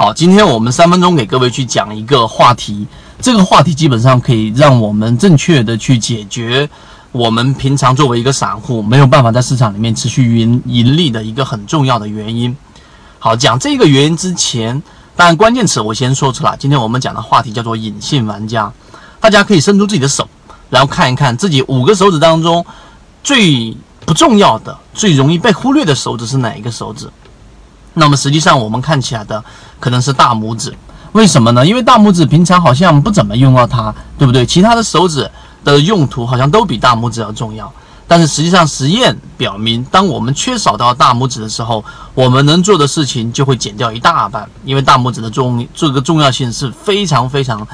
好，今天我们三分钟给各位去讲一个话题，这个话题基本上可以让我们正确的去解决我们平常作为一个散户没有办法在市场里面持续盈盈利的一个很重要的原因。好，讲这个原因之前，当然关键词我先说出来。今天我们讲的话题叫做隐性玩家，大家可以伸出自己的手，然后看一看自己五个手指当中最不重要的、最容易被忽略的手指是哪一个手指。那么实际上我们看起来的可能是大拇指，为什么呢？因为大拇指平常好像不怎么用到它，对不对？其他的手指的用途好像都比大拇指要重要。但是实际上实验表明，当我们缺少到大拇指的时候，我们能做的事情就会减掉一大半，因为大拇指的重这个重要性是非常非常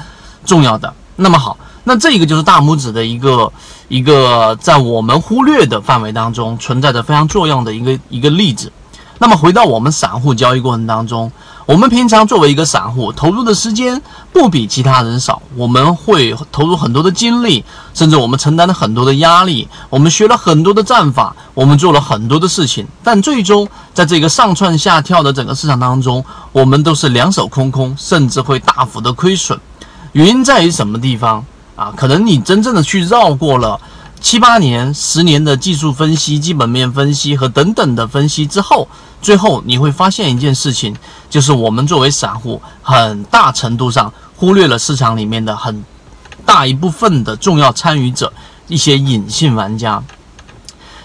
重要的。那么好，那这个就是大拇指的一个一个在我们忽略的范围当中存在着非常重要的一个一个例子。那么回到我们散户交易过程当中，我们平常作为一个散户，投入的时间不比其他人少，我们会投入很多的精力，甚至我们承担了很多的压力，我们学了很多的战法，我们做了很多的事情，但最终在这个上蹿下跳的整个市场当中，我们都是两手空空，甚至会大幅的亏损。原因在于什么地方啊？可能你真正的去绕过了。七八年、十年的技术分析、基本面分析和等等的分析之后，最后你会发现一件事情，就是我们作为散户，很大程度上忽略了市场里面的很大一部分的重要参与者，一些隐性玩家。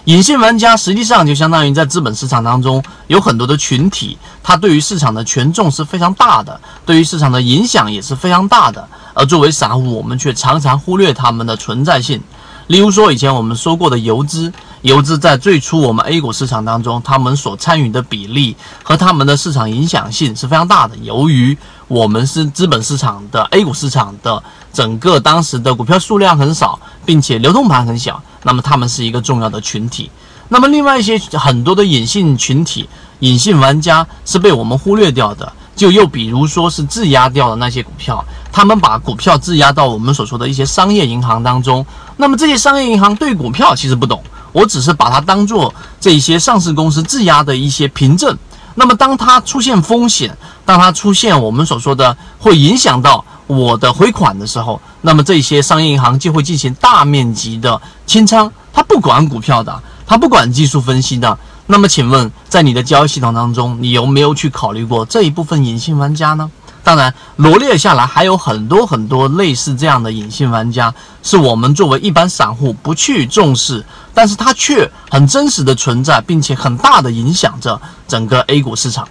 隐性玩家实际上就相当于在资本市场当中有很多的群体，它对于市场的权重是非常大的，对于市场的影响也是非常大的。而作为散户，我们却常常忽略他们的存在性。例如说，以前我们说过的游资，游资在最初我们 A 股市场当中，他们所参与的比例和他们的市场影响性是非常大的。由于我们是资本市场的 A 股市场的整个当时的股票数量很少，并且流通盘很小，那么他们是一个重要的群体。那么另外一些很多的隐性群体、隐性玩家是被我们忽略掉的。就又比如说是质押掉的那些股票，他们把股票质押到我们所说的一些商业银行当中。那么这些商业银行对股票其实不懂，我只是把它当做这些上市公司质押的一些凭证。那么当它出现风险，当它出现我们所说的会影响到我的回款的时候，那么这些商业银行就会进行大面积的清仓。它不管股票的，它不管技术分析的。那么请问，在你的交易系统当中，你有没有去考虑过这一部分隐性玩家呢？当然，罗列下来还有很多很多类似这样的隐性玩家，是我们作为一般散户不去重视，但是它却很真实的存在，并且很大的影响着整个 A 股市场。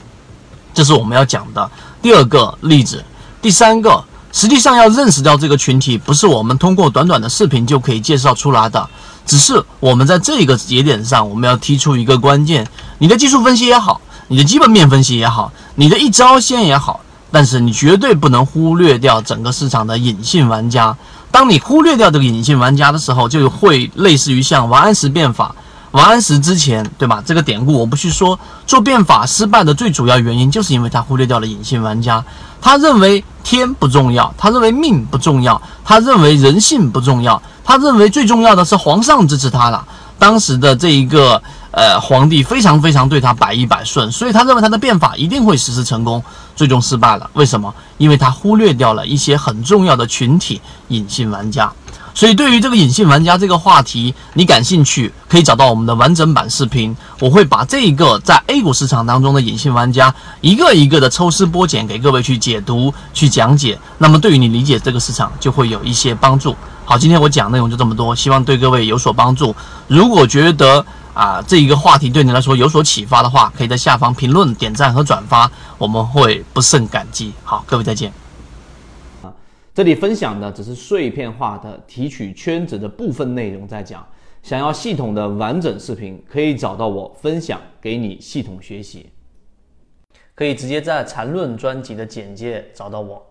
这是我们要讲的第二个例子。第三个，实际上要认识到这个群体，不是我们通过短短的视频就可以介绍出来的。只是我们在这个节点上，我们要提出一个关键：你的技术分析也好，你的基本面分析也好，你的一招鲜也好，但是你绝对不能忽略掉整个市场的隐性玩家。当你忽略掉这个隐性玩家的时候，就会类似于像王安石变法。王安石之前，对吧？这个典故我不去说。做变法失败的最主要原因，就是因为他忽略掉了隐性玩家。他认为天不重要，他认为命不重要，他认为人性不重要。他认为最重要的是皇上支持他了，当时的这一个呃皇帝非常非常对他百依百顺，所以他认为他的变法一定会实施成功，最终失败了。为什么？因为他忽略掉了一些很重要的群体隐性玩家。所以，对于这个隐性玩家这个话题，你感兴趣，可以找到我们的完整版视频。我会把这个在 A 股市场当中的隐性玩家，一个一个的抽丝剥茧，给各位去解读、去讲解。那么，对于你理解这个市场，就会有一些帮助。好，今天我讲内容就这么多，希望对各位有所帮助。如果觉得啊这一个话题对你来说有所启发的话，可以在下方评论、点赞和转发，我们会不胜感激。好，各位再见。这里分享的只是碎片化的提取圈子的部分内容，在讲。想要系统的完整视频，可以找到我分享给你系统学习。可以直接在缠论专辑的简介找到我。